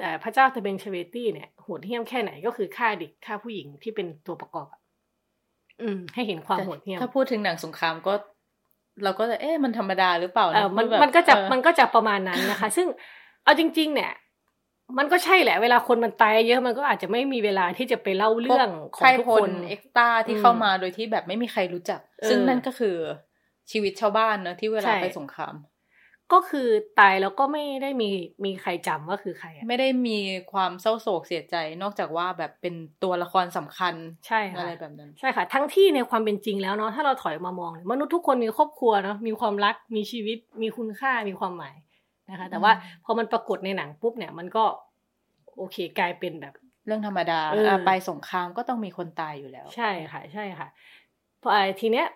เอ่อพระเจ้าตะเบงชเวตี้เนี่ยโหดเหี้ยมแค่ไหนก็คือฆ่าเด็กฆ่าผู้หญิงที่เป็นตัวประกอบอะอืม ให้เห็นความโหดเหี้ยมถ้าพูดถึงหนังสงครามก็ เราก็จะเอ๊ะมันธรรมดาหรือเปล่าเออมันแบบมันก็จะเออมันก็จะประมาณนั้นนะคะ ซึ่งเอาจริง ๆ เนี่ยมันก็ใช่แหละ เวลาคนมันตายเยอะมันก็อาจจะไม่มีเวลาที่จะไปเล่าเรื่องของทุกคนเอ็กซ์ต้าที่อืมเข้ามาโดยที่แบบไม่มีใครรู้จักเออซึ่งนั่นก็คือชีวิตชาวบ้านเนอะที่เวลาใช่ไปสงคราม ก็คือตายแล้วก็ไม่ได้มีมีใครจำว่าคือใครอะไม่ได้มีความเศร้าโศกเสียใจ นอกจากว่าแบบเป็นตัวละครสำคัญใช่ค่ะอะไรแบบนั้น ใช่ค่ะ ทั้งที่ในความเป็นจริงแล้วเนาะถ้าเราถอยมามองเนี่ยมนุษย์ทุกคนมีครอบครัวเนาะมีความรักมีชีวิต มีคุณค่ามีความหมายนะคะ แต่ว่าอืมพอมันปรากฏในหนังปุ๊บเนี่ยมันก็ โอเคกลายเป็นแบบ เรื่องธรรมดาเอออะไปสงครามก็ต้องมีคนตายอยู่แล้ว ใช่ค่ะ ใช่ค่ะพอไอ้ทีเนี้ย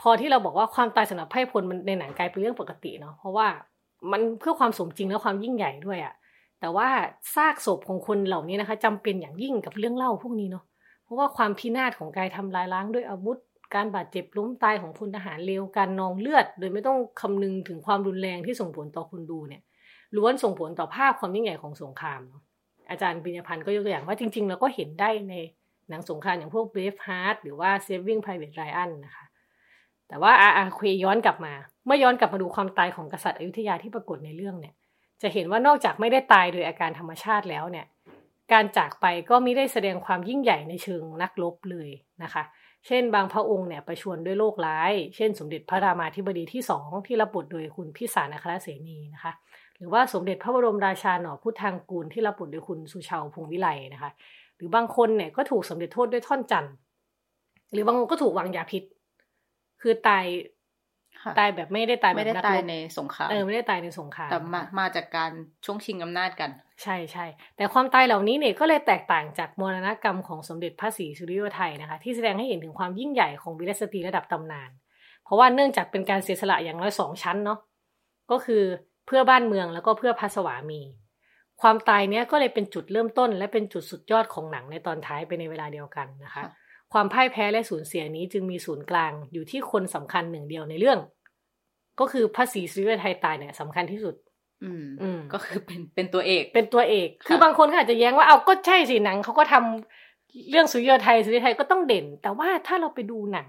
พอที่เราบอกว่าความตายสำหรับไพ่พลมันในหนังกลายเป็นเรื่องปกติเนาะเพราะว่ามันเพื่อความสมจริงและความยิ่งใหญ่ด้วยอะแต่ว่าซากศพของคนเหล่านี้นะคะจำเป็นอย่างยิ่งกับเรื่องเล่าพวกนี้เนาะเพราะว่าความพินาศของการทำลายล้างด้วยอาวุธ การบาดเจ็บล้มตายของพลทหารเลวการนองเลือด โดยไม่ต้องคำนึงถึงความรุนแรงที่ส่งผลต่อคนดูเนี่ยล้วนส่งผลต่อภาพความยิ่งใหญ่ของสงครามเนาะอาจารย์ปิญญพันธ์ก็ยกตัวอย่างว่าจริงๆเราก็เห็นได้ในหนังสงครามอย่างพวก Braveheart หรือว่า Saving Private Ryan นะคะ แต่ว่าอาอาคุยย้อนกลับมา เมื่อย้อนกลับมาดูความตายของกษัตริย์อยุธยาที่ปรากฏในเรื่องเนี่ย จะเห็นว่านอกจากไม่ได้ตายโดยอาการธรรมชาติแล้วเนี่ย การจากไปก็ไม่ได้แสดงความยิ่งใหญ่ในเชิงนักรบเลยนะคะ เช่น บางพระองค์เนี่ยประชวรด้วยโรคร้าย เช่น สมเด็จพระรามาธิบดีที่สองที่รับบทโดยคุณพิสารอัครเสนีนะคะหรือว่าสมเด็จพระบรมราชาหนอพุทธังกูลที่รับบทโดยคุณสุชาวพงวิไลนะคะ หรือบางคนเนี่ยก็ถูกสำเร็จโทษด้วยท่อนจันทร์หรือบางคนก็ถูกวางยาพิษ คือตายค่ะตายแบบไม่ได้ตายแบบไม่ได้นักตายรบในสงครามเออไม่ได้ตายในสงครามแต่มามาจากการช่วงชิงอำนาจกัน ใช่ใช่แต่ความตายเหล่านี้เนี่ยก็เลยแตกต่างจากมรณกรรมของสมเด็จพระศรีสุริโยไทยนะคะ ที่แสดงให้เห็นถึงความยิ่งใหญ่ของวีรสตรีระดับตำนาน เพราะว่าเนื่องจากเป็นการเสียสละอย่างน้อยสองชั้นเนาะก็คือเพื่อบ้านเมืองแล้วก็เพื่อพระสวามี ความตายเนี้ยก็เลยเป็นจุดเริ่มต้น และเป็นจุดสุดยอดของหนังในตอนท้ายไปในเวลาเดียวกันนะคะค่ะ ความพ่ายแพ้และสูญเสียนี้จึงมีศูนย์กลางอยู่ที่คนสำคัญหนึ่งเดียวในเรื่อง ก็คือพระศรีสุริโยไทยตายเนี่ยสำคัญที่สุด อืมอืมก็คือเป็นเป็นตัวเอก เป็นตัวเอกค่ะคือบางคนก็อาจจะแย้งว่าเอาก็ใช่สิหนังเขาก็ทำเรื่องสุริโยไทยสุริโยไทยก็ต้องเด่น แต่ว่าถ้าเราไปดูหนัง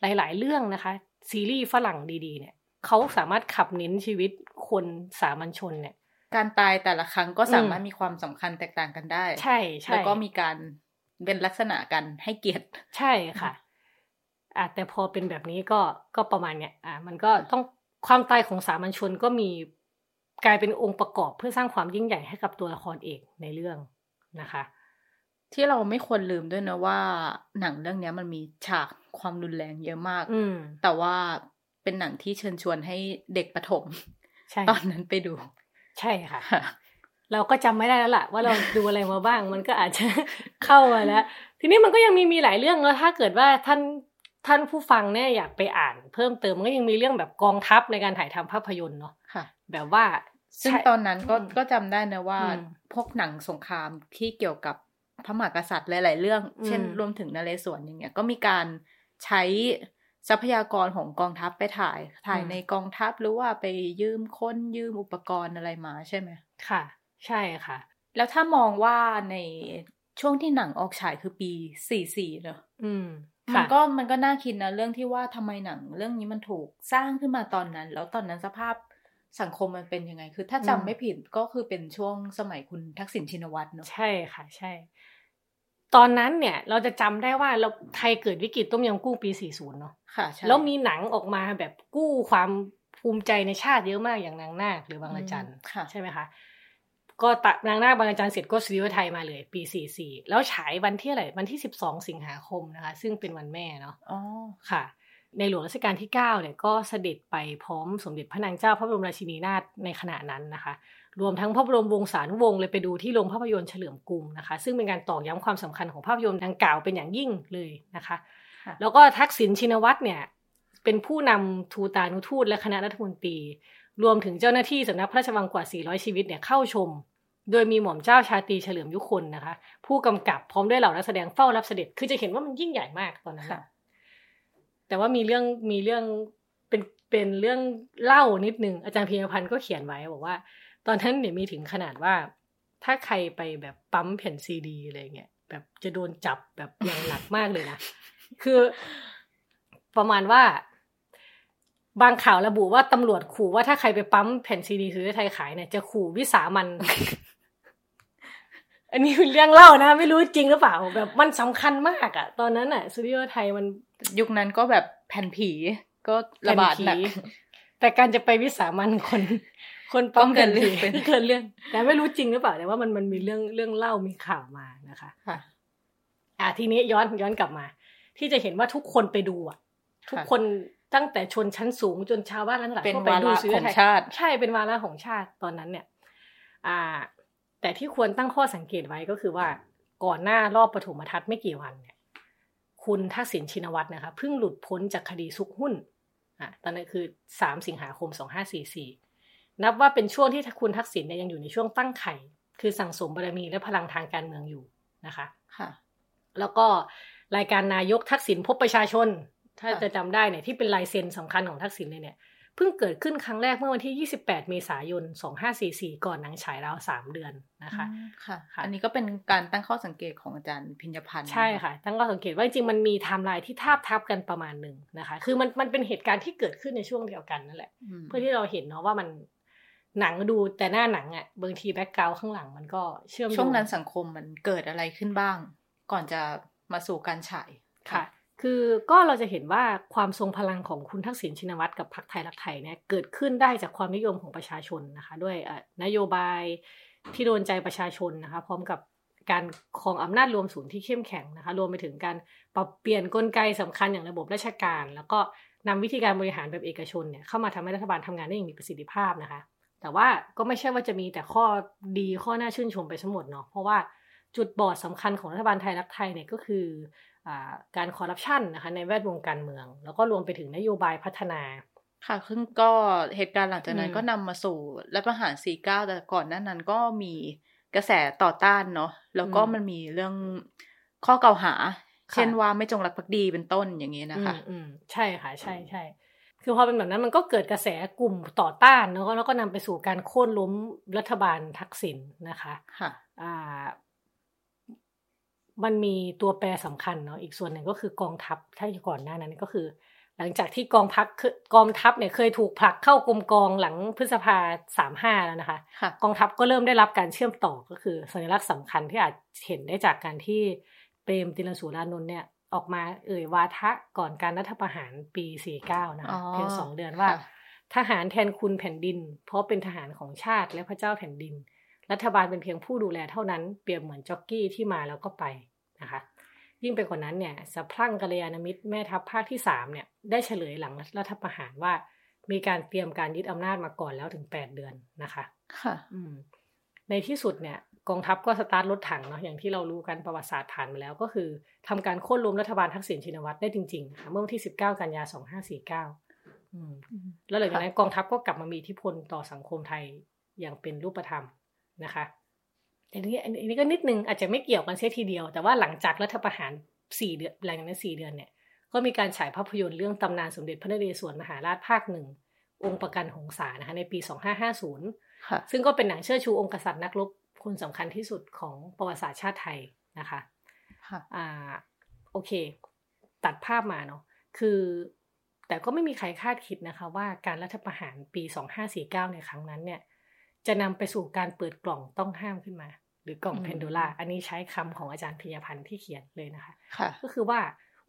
หลาย ๆ เรื่องนะคะ ซีรีส์ฝรั่งดีๆ เนี่ยเขาสามารถขับเน้นชีวิตคนสามัญชนเนี่ย การตายแต่ละครั้งก็สามารถอืมมีความสำคัญแตกต่างกันได้ ใช่ใช่แล้วก็มีการ เป็นลักษณะกันให้เกียรติ ใช่ค่ะอะแต่พอเป็นแบบนี้ก็ก็ประมาณเนี้ยอะมันก็ต้องความตายของสามัญชนก็มีกลายเป็นองค์ประกอบเพื่อสร้างความยิ่งใหญ่ให้กับตัวละครเอกในเรื่องนะคะ ที่เราไม่ควรลืมด้วยนะว่า หนังเรื่องเนี้ยมันมีฉากความรุนแรงเยอะมาก อืมแต่ว่าเป็นหนังที่เชิญชวนให้เด็กประถมใช่ตอนนั้นไปดู ใช่ค่ะ เราก็จำไม่ได้แล้วล่ะ ว่าเราดูอะไรมาบ้าง มันก็อาจจะเข้ามาแล้ว ทีนี้มันก็ยังมีมีหลายเรื่องแล้วถ้าเกิดว่าท่านท่านผู้ฟังเนี่ยอยากไปอ่านเพิ่มเติมมันก็ยังมีเรื่องแบบกองทัพในการถ่ายทำภาพยนตร์เนาะค่ะแบบว่า ซึ่งใช่ตอนนั้นก็อืมก็จำได้นะว่าอืมพวกหนังสงครามที่เกี่ยวกับพระมหากษัตริย์หลาย ๆ เรื่องอืมเช่น รวมถึงนเรศวรอย่างเงี้ยก็มีการใช้ทรัพยากรของกองทัพไปถ่ายถ่ายในกองทัพหรือว่าไปยืมคนยืมอุปกรณ์อะไรมาใช่ไหมค่ะ ใช่ค่ะ แล้วถ้ามองว่าในช่วงที่หนังออกฉายคือปี44เนอะอืมมันค่ะก็มันก็น่าคิดนะ เรื่องที่ว่าทำไมหนัง เรื่องนี้มันถูกสร้างขึ้นมาตอนนั้น แล้วตอนนั้นสภาพสังคมมันเป็นยังไง คือถ้าจำอืมไม่ผิดก็คือเป็นช่วงสมัยคุณทักษิณชินวัตรเนอะใช่ค่ะ ใช่ ตอนนั้นเนี่ย เราจะจำได้ว่าเราไทยเกิดวิกฤตต้มยำกุ้งปี 40 เนาะค่ะใช่แล้วมีหนังออกมาแบบกู้ความภูมิใจในชาติเยอะมากอย่างนางนาคหรือบางระจันอืมค่ะใช่ไหมคะ ก็ตะนางนาคบางระจันเสร็จก็ซีรีส์ไทยมาเลย ปี44แล้วฉายวันที่อะไรวันที่12สิงหาคมนะคะ ซึ่งเป็นวันแม่เนาะอ๋อค่ะ ในหลวงรัชกาลที่9เนี่ยก็เสด็จไปพร้อมสมเด็จพระนางเจ้าพระบรมราชินีนาถในขณะนั้นนะคะ รวมทั้งพระบรมวงศานุวงศ์เลยไปดูที่โรงภาพยนตร์เฉลิมกรุงนะคะ ซึ่งเป็นการตอกย้ำความสำคัญของภาพยนตร์ดังกล่าวเป็นอย่างยิ่งเลยนะคะค่ะแล้วก็ทักษิณชินวัตรเนี่ยเป็นผู้นำทูตานุทูตและคณะรัฐมนตรี รวมถึงเจ้าหน้าที่สำนักพระราชวังกว่า 400 ชีวิตเนี่ยเข้าชม โดยมีหม่อมเจ้าชาตรีเฉลิมยุคนนะคะ ผู้กำกับพร้อมด้วยเหล่านักแสดงเฝ้ารับเสด็จ คือจะเห็นว่ามันยิ่งใหญ่มากตอนนั้นค่ะนะแต่ว่ามีเรื่องมีเรื่องเป็นเป็นเรื่องเล่านิดนึงอาจารย์พีรพันธ์ก็เขียนไว้บอกว่า ตอนนั้นเนี่ยมีถึงขนาดว่า ถ้าใครไปแบบปั๊มแผ่นซีดีอะไรเงี้ยแบบจะโดนจับแบบอย่างหนักมากเลยนะคือประมาณว่า บางข่าวระบุว่าตำรวจขู่ว่าถ้าใครไปปั๊มแผ่นซีดีซื้อไทยขายเนี่ยจะขู่วิสามัน อันนี้เป็นเรื่องเล่านะ ไม่รู้จริงหรือเปล่าแบบมันสำคัญมากอะตอนนั้นอะสตูดิโอไทยมันยุคนั้นก็แบบแผ่นผีก็ระบาดหนักแผ่นผีแต่การจะไปวิสามันคน คนปั๊มก็เกินเรื่องแผ่นผีไปเกินเรื่อง แต่ไม่รู้จริงหรือเปล่าแต่ว่ามันมันมีเรื่องเรื่องเล่ามีข่าวมานะคะค่ะอะทีนี้ย้อนย้อนกลับมา ที่จะเห็นว่าทุกคนไปดูอะ ทุกคนตั้งแต่ชนชั้นสูงจนชาวบ้านทั้งหลายเป็นก็ไปวาดูระซื้ของไทยชาติใช่เป็นวาระของชาติตอนนั้นเนี่ย อ่า แต่ที่ควรตั้งข้อสังเกตไว้ก็คือว่าก่อนหน้ารอบปฐมทัศน์ไม่กี่วันเนี่ย คุณทักษิณชินวัตรนะคะเพิ่งหลุดพ้นจากคดีซุกหุ้นอะตอนนั้นคือสามสิงหาคมสองห้าสี่สี่นับว่าเป็นช่วงที่คุณทักษิณเนี่ยยังอยู่ในช่วงตั้งไข่ คือสั่งสมบารมีและพลังทางการเมืองอยู่นะคะค่ะแล้วก็รายการนายกทักษิณพบประชาชน ถ้าค่ะจะจำได้เนี่ยที่เป็นลายเซ็นสำคัญของทักษิณเลยเนี่ย เพิ่งเกิดขึ้นครั้งแรกเมื่อวันที่ 28 เมษายน 2544 ก่อนหนังฉายราว 3 เดือนนะคะค่ะค่ะอันนี้ก็เป็นการตั้งข้อสังเกตของอาจารย์ภิญญพันธุ์ใช่ค่ะ ตั้งข้อสังเกตว่าจริงๆมันมีไทม์ไลน์ที่ทาบทับกันประมาณหนึ่งนะคะ คือมันมันเป็นเหตุการณ์ที่เกิดขึ้นในช่วงเดียวกันนั่นแหละเพื่อที่เราเห็นเนาะว่ามันหนังดูแต่หน้าหนังอะ่ะบางที background ข้างหลังมันก็เชื่อมโยงช่วงนั้นสังคมมันเกิดอะไรขึ้นบ้าง ก่อนจะมาสู่การฉายค่ะ คือก็เราจะเห็นว่าความทรงพลังของคุณทักษิณชินวัตรกับพรรคไทยรักไทยเนี่ยเกิดขึ้นได้จากความนิยมของประชาชนนะคะด้วยนโยบายที่โดนใจประชาชนนะคะพร้อมกับการครองอำนาจรวมศูนย์ที่เข้มแข็งนะคะรวมไปถึงการปรับเปลี่ยนกลไกสำคัญอย่างระบบราชการ แล้วก็นำวิธีการบริหารแบบเอกชนเนี่ยเข้ามาทำให้รัฐบาลทำงานได้อย่างมีประสิทธิภาพนะคะ แต่ว่าก็ไม่ใช่ว่าจะมีแต่ข้อดีข้อน่าชื่นชมไปทั้งหมดเนาะเพราะว่าจุดบอดสำคัญของรัฐบาลไทยรักไทยเนี่ยก็คือ การคอร์รัปชันนะคะในแวดวงการเมือง แล้วก็รวมไปถึงนโยบายพัฒนา ค่ะซึ่งก็เหตุการณ์หลังจากนั้นอืมก็นำมาสู่รัฐประหาร 49 แต่ก่อนหน้านั้นก็มีกระแสต่อต้านเนาะแล้วก็มันมีเรื่องข้อกล่าวหา เช่นว่าไม่จงรักภักดีเป็นต้นอย่างนี้นะคะ อืมอืมใช่ค่ะ ใช่ใช่คือพอเป็นแบบนั้นมันก็เกิดกระแสกลุ่มต่อต้านเนอะแล้วก็นำไปสู่การโค่นล้มรัฐบาลทักษิณนะคะ ค่ะ อ่า มันมีตัวแปรสำคัญเนาะอีกส่วนหนึ่งก็คือกองทัพถ้าก่อนหน้านั้นก็คือ หลังจากที่กองพักกองทัพเนี่ยเคยถูกผลักเข้ากรมกองหลังพฤษภาสามห้าแล้วนะคะค่ะกองทัพก็เริ่มได้รับการเชื่อมต่อก็คือสัญลักษณ์สำคัญที่อาจเห็นได้จากการที่เปรมติลสูรานนท์เนี่ยออกมาเอ่ยวาทะก่อนการรัฐประหารปี 49 นะอ๋คะอเพียงสองเดือนว่าค่ะทหารแทนคุณแผ่นดิน เพราะเป็นทหารของชาติและพระเจ้าแผ่นดิน รัฐบาลเป็นเพียงผู้ดูแลเท่านั้นเปรียบเหมือนจ็อกกี้ที่มาแล้วก็ไป นะคะ ยิ่งไปกว่านั้นเนี่ยสะพรั่งกัลยาณมิตรแม่ทัพภาคที่สามเนี่ยได้เฉลยหลังรัฐประหารว่า มีการเตรียมการยึดอำนาจมาก่อนแล้วถึง 8 เดือนนะคะ ค่ะอืมในที่สุดเนี่ยกองทัพก็สตาร์ทรถถังเนาะอย่างที่เรารู้กันประวัติศาสตร์ผ่านมาแล้วก็คือทำการโค่นล้มรัฐบาลทักษิณชินวัตรได้จริงๆค่ะเมื่อวันที่ 19 กันยา 2549อืมแล้วหลังจากนั้นกองทัพก็กลับมามีอิทธิพลต่อสังคมไทยอย่างเป็นรูปธรรมนะคะ อันนี้อันนี้ก็นิดนึงอาจจะไม่เกี่ยวกันเสียทีเดียว แต่ว่าหลังจากรัฐประหารสี่เดือนหลังจากนั้นสี่เดือนเนี่ย ก็มีการฉายภาพยนตร์เรื่องตำนานสมเด็จพระนเรศวรมหาราชภาคหนึ่งองค์ประกันหงสานะคะในปี 2550ค่ะซึ่งก็เป็นหนังเชิดชูองค์กษัตริย์นักรบคนสำคัญที่สุดของประวัติศาสตร์ชาติไทยนะคะค่ะอ่าโอเค ตัดภาพมาเนาะคือ แต่ก็ไม่มีใครคาดคิดนะคะว่าการรัฐประหารปี 2549 ในครั้งนั้นเนี่ย จะนำไปสู่การเปิดกล่องต้องห้ามขึ้นมา หรือกล่องอืมเพนโดลาอันนี้ใช้คำของอาจารย์พิยพันธ์ที่เขียนเลยนะคะค่ะก็คือว่า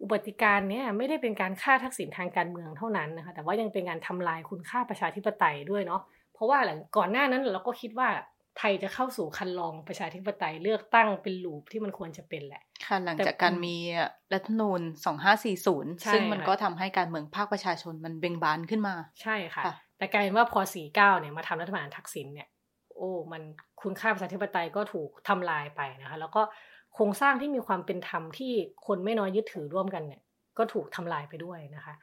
อุบัติการณ์เนี้ยไม่ได้เป็นการฆ่าทักษิณทางการเมืองเท่านั้นนะคะ แต่ว่ายังเป็นการทำลายคุณค่าประชาธิปไตยด้วยเนาะเพราะว่าหลังก่อนหน้านั้นเราก็คิดว่าไทยจะเข้าสู่คันลองประชาธิปไตยเลือกตั้งเป็นลูปที่มันควรจะเป็นแหละ ค่ะ หลังแต่จากการมีรัฐธรรมนูญใช่2540 ซึ่งมันค่ะก็ทำให้การเมืองภาคประชาชนมันเบ่งบานขึ้นมา ใช่ค่ะค่ะแต่กลายเป็นว่าพอ 49 เนี่ยมาทำรัฐประหารทักษิณเนี่ยโอ้ มันคุณค่าประชาธิปไตยก็ถูกทำลายไปนะคะแล้วก็โครงสร้างที่มีความเป็นธรรมที่คนไม่น้อยยึดถือร่วมกันเนี่ยก็ถูกทำลายไปด้วยนะคะ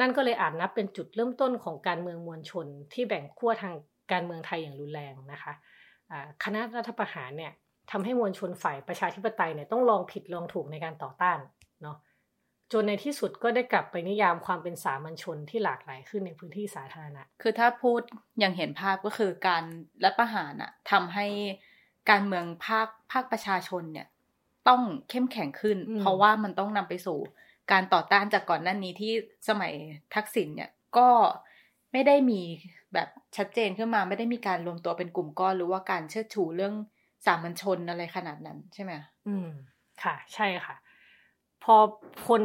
นั่นก็เลยอาจนับเป็นจุดเริ่มต้นของการเมืองมวลชน ที่แบ่งขั้วทางการเมืองไทยอย่างรุนแรงนะคะคณะรัฐประหารเนี่ยทำให้มวลชนฝ่ายประชาธิปไตยเนี่ยต้องลองผิดลองถูกในการต่อต้าน จนในที่สุดก็ได้กลับไปนิยามความเป็นสามัญชนที่หลากหลายขึ้นในพื้นที่สาธารณะ คือถ้าพูดอย่างเห็นภาพก็คือการรัฐประหารอะทำให้การเมืองภาคภาคประชาชนเนี่ย ต้องเข้มแข็งขึ้นอืมเพราะว่ามันต้องนำไปสู่ การต่อต้านจากก่อนหน้านี้ที่สมัยทักษิณเนี่ยก็ไม่ได้มีแบบชัดเจนขึ้นมาไม่ได้มีการรวมตัวเป็นกลุ่มก้อนหรือว่าการเชิดชูเรื่องสามัญชนอะไรขนาดนั้นใช่ไหมอืม ค่ะ ใช่ค่ะ พอคน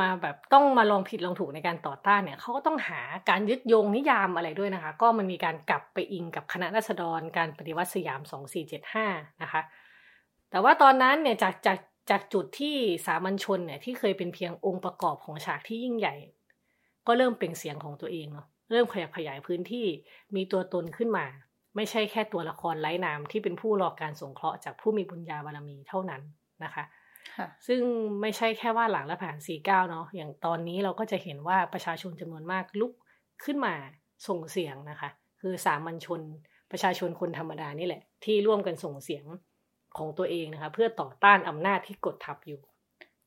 มาแบบต้องมาลองผิดลองถูกในการต่อต้านเนี่ยเขาก็ต้องหาการยึดโยงนิยามอะไรด้วยนะคะ ก็มันมีการกลับไปอิงกับคณะราษฎรการปฏิวัติสยาม 2475 นะคะ แต่ว่าตอนนั้นเนี่ยจากจากจากจุดที่สามัญชนเนี่ยที่เคยเป็นเพียงองค์ประกอบของฉากที่ยิ่งใหญ่ ก็เริ่มเปล่งเสียงของตัวเองเนาะเริ่มขยับขยายพื้นที่มีตัวตนขึ้นมา ไม่ใช่แค่ตัวละครไร้นามที่เป็นผู้รอการสงเคราะห์จากผู้มีบุญญาบารมีเท่านั้นนะคะ ซึ่งไม่ใช่แค่ว่าหลังรัฐประหาร49 เนาะอย่างตอนนี้เราก็จะเห็นว่าประชาชนจำนวนมากลุกขึ้นมาส่งเสียงนะคะ คือสามัญชนประชาชนคนธรรมดานี่แหละ ที่ร่วมกันส่งเสียงของตัวเองนะคะ เพื่อต่อต้านอำนาจที่กดทับอยู่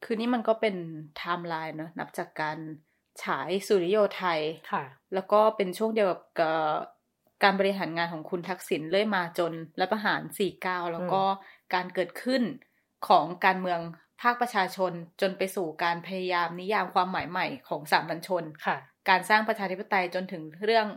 คือนี่มันก็เป็นไทม์ไลน์เนอะนับจากการฉายสุริโยไทค่ะ แล้วก็เป็นช่วงเดียวกับการบริหารงานของคุณทักษิณเรื่อยมาจนรัฐประหาร 49 แล้วก็การเกิดขึ้น ของการเมืองภาคประชาชนจนไปสู่การพยายามนิยามความหมายใหม่ของสามัญชนค่ะ การสร้างประชาธิปไตยจนถึงเรื่อง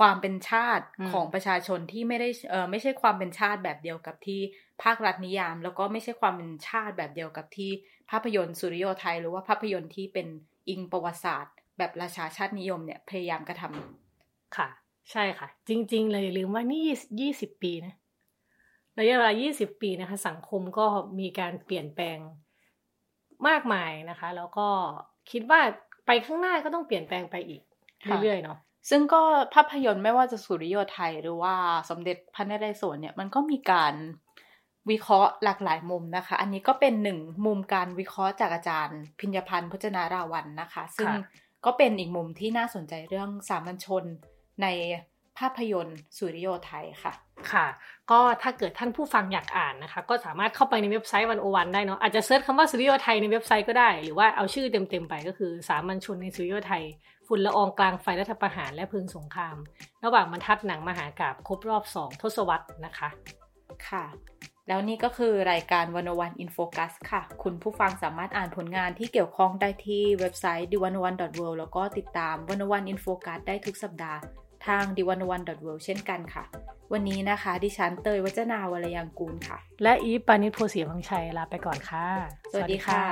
ความเป็นชาติอืมของประชาชนที่ไม่ได้เออไม่ใช่ความเป็นชาติแบบเดียวกับที่ภาครัฐนิยาม แล้วก็ไม่ใช่ความเป็นชาติแบบเดียวกับที่ภาพยนตร์สุริโยไทย หรือว่าภาพยนตร์ที่เป็นอิงประวัติศาสตร์ แบบราชาชาตินิยมเนี่ยพยายามกระทำค่ะ ใช่ค่ะ จริง ๆ เลยอย่าลืมว่านี่ยี่สิบปีนะ ระยะเวลายี่สิบปีนะคะ สังคมก็มีการเปลี่ยนแปลงมากมายนะคะ แล้วก็คิดว่าไปข้างหน้าก็ต้องเปลี่ยนแปลงไปอีกค่ะเรื่อยๆเนาะซึ่งก็ภาพยนตร์ไม่ว่าจะสุริโยไทยหรือว่าสมเด็จพระนเรศวรเนี่ยมันก็มีการวิเคราะห์หลากหลายมุมนะคะ อันนี้ก็เป็นหนึ่งมุมการวิเคราะห์จากอาจารย์ พิญญพันธ์พจนาราวันนะคะ ซึ่งก็เป็นอีกมุมที่น่าสนใจเรื่องสามัญชนในภาพยนตร์สุริโยไทยค่ะ ค่ะ ก็ถ้าเกิดท่านผู้ฟังอยากอ่านนะคะ ก็สามารถเข้าไปในเว็บไซต์วันโอวันได้เนาะอาจจะเซิร์ชคำว่าสุริโยไทยในเว็บไซต์ก็ได้ หรือว่าเอาชื่อเต็มๆไปก็คือ สามัญชนในสุริโยไทย ฝุ่นละอองกลางไฟรัฐประหารและเพลิงสงคราม ระหว่างบรรทัดหนังมหากาพย์ครบรอบสองทศวรรษนะคะ ค่ะ แล้วนี่ก็คือรายการ One O One In Focus ค่ะ คุณผู้ฟังสามารถอ่านผลงานที่เกี่ยวข้องได้ที่เว็บไซต์ d 1 1 w o r l d แล้วก็ติดตาม One O One In Focus ได้ทุกสัปดาห์ ทาง d 1 1 w o r l d เช่นกันค่ะ วันนี้นะคะ ดิฉันเตยวจนาวรรลยางกูรค่ะ และอีฟปาณิส โพธิ์ศรีวังชัยลาไปก่อนค่ะ สวัสดีค่ะ